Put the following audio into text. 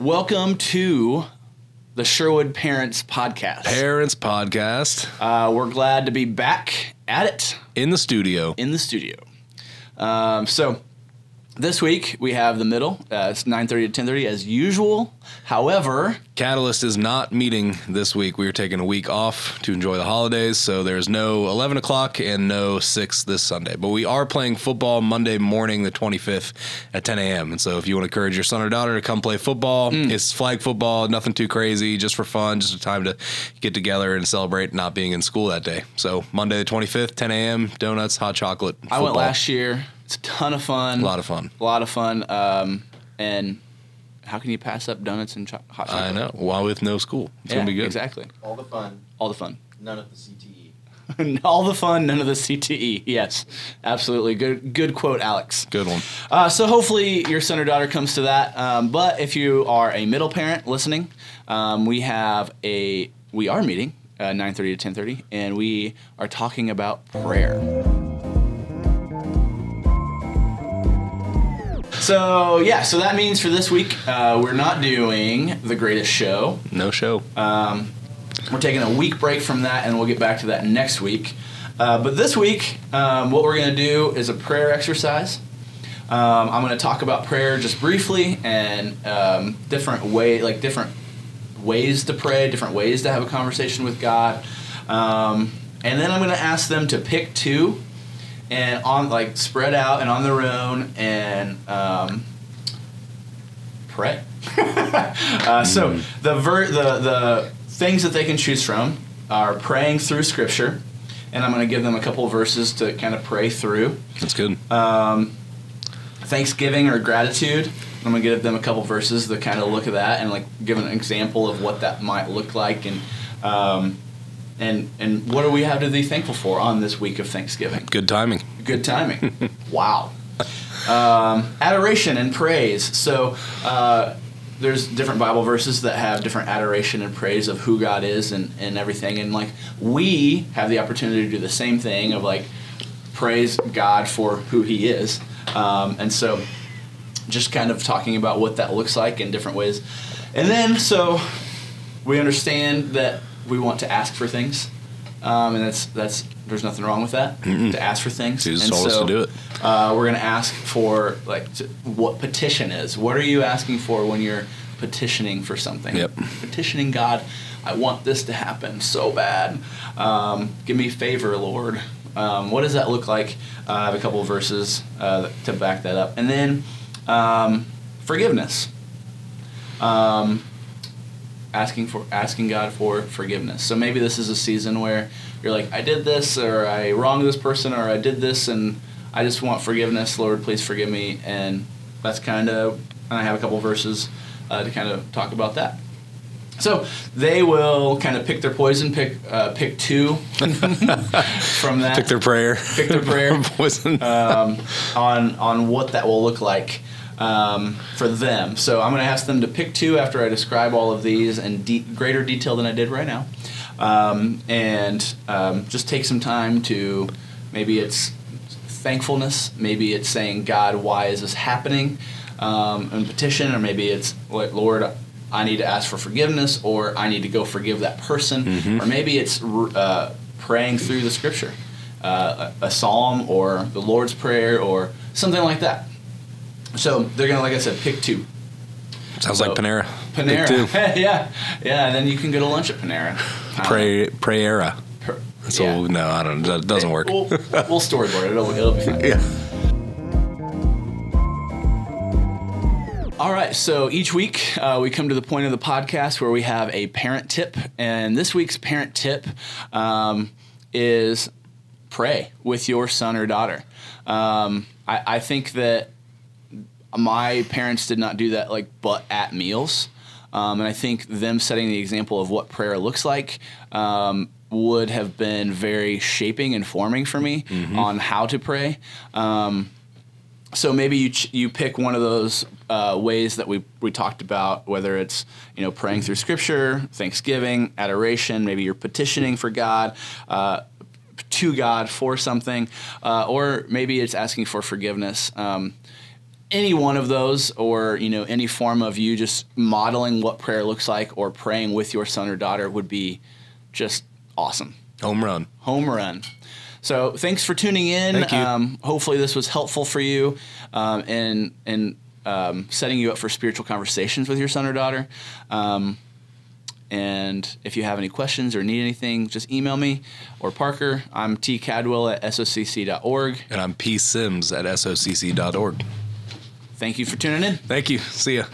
Welcome to the Sherwood Parents Podcast. Parents Podcast Uh, we're glad to be back at it in the studio. in the studio. Um, so this week we have the middle. Uh, it's nine thirty to ten thirty as usual. However, Catalyst is not meeting this week. We are taking a week off to enjoy the holidays, so there's no 11 o'clock and no 6 this Sunday. But we are playing football Monday morning, the 25th at 10 a.m. And so if you want to encourage your son or daughter to come play football, it's flag football, nothing too crazy, just for fun, just a time to get together and celebrate not being in school that day. So Monday the 25th, 10 a.m., donuts, hot chocolate. I went last year. It's a ton of fun. A lot of fun. A lot of fun. Um, and how can you pass up donuts and cho- hot chocolate? I know. While with no school, it's Yeah, gonna be good. Exactly. All the fun, All the fun. none of the. CTE. All the fun, none of the CTE. Yes, absolutely. Good, good quote, Alex. Good one. Uh, so hopefully your son or daughter comes to that. Um, but if you are a middle parent listening, um, we have a we are meeting uh, 9:30 to 10:30, and we are talking about prayer. So yeah, so that means for this week uh, we're not doing the greatest show. No show. Um, we're taking a week break from that, and we'll get back to that next week. Uh, but this week, um, what we're going to do is a prayer exercise. Um, I'm going to talk about prayer just briefly and um, different way, like different ways to pray, different ways to have a conversation with God. Um, and then I'm going to ask them to pick two and on like spread out and on their own and um, pray. uh, so the ver- the the things that they can choose from are praying through Scripture, and I'm going to give them a couple of verses to kind of pray through. That's good. Um, Thanksgiving or gratitude. I'm going to give them a couple verses to kind of look at that and like give an example of what that might look like and. Um, and, and what do we have to be thankful for on this week of Thanksgiving? Good timing. Good timing. wow. Um, adoration and praise. So uh, there's different Bible verses that have different adoration and praise of who God is and, and everything. And like we have the opportunity to do the same thing of like praise God for who He is. Um, and so just kind of talking about what that looks like in different ways. And then so we understand that we want to ask for things. Um, and that's that's there's nothing wrong with that to ask for things. Jesus and told us to do it. Uh, we're going to ask for like to, what petition is. What are you asking for when you're petitioning for something? Yep. Petitioning God, I want this to happen so bad. Um, give me favor, Lord. Um, what does that look like? Uh, I have a couple of verses uh, to back that up, and then um, forgiveness. Um, asking for asking God for forgiveness. So maybe this is a season where you're like, I did this, or I wronged this person, or I did this, and I just want forgiveness. Lord, please forgive me. And that's kind of, and I have a couple verses uh, to kind of talk about that. So they will kind of pick their poison, pick uh, pick two from that Pick their prayer. Pick their prayer. Poison. um, on on what that will look like um, for them. So I'm going to ask them to pick two after I describe all of these in de- greater detail than I did right now, um, and um, just take some time to maybe it's thankfulness, maybe it's saying God, why is this happening, um, and petition, or maybe it's like, Lord. I need to ask for forgiveness, or I need to go forgive that person, or maybe it's uh, praying through the scripture, uh, a, a psalm, or the Lord's Prayer, or something like that. So they're gonna, like I said, pick two. Sounds so- like Panera. Panera, yeah, yeah, and then you can go to lunch at Panera. Uh, Pray, Prayera. pr- So yeah. no, I don't. That doesn't work. We'll, we'll storyboard it. It'll, it'll be fine. yeah. All right, so each week uh, we come to the point of the podcast where we have a parent tip, and this week's parent tip um, is pray with your son or daughter. Um, I, I think that my parents did not do that like but at meals, um, and I think them setting the example of what prayer looks like. Um, would have been very shaping and forming for me on how to pray. Um, so maybe you ch- you pick one of those uh, ways that we we talked about, whether it's you know praying through Scripture, Thanksgiving, adoration. Maybe you're petitioning for God. Uh, to God for something, uh, or maybe it's asking for forgiveness. Um, any one of those, or you know, any form of you just modeling what prayer looks like, or praying with your son or daughter would be just awesome. Home run. Home run. So thanks for tuning in. Thank you. Um, hopefully this was helpful for you, um, and and um, setting you up for spiritual conversations with your son or daughter. Um, and if you have any questions or need anything, just email me or Parker. I'm T Cadwell at socc.org. And I'm P Sims at socc.org. Thank you for tuning in. Thank you. See ya.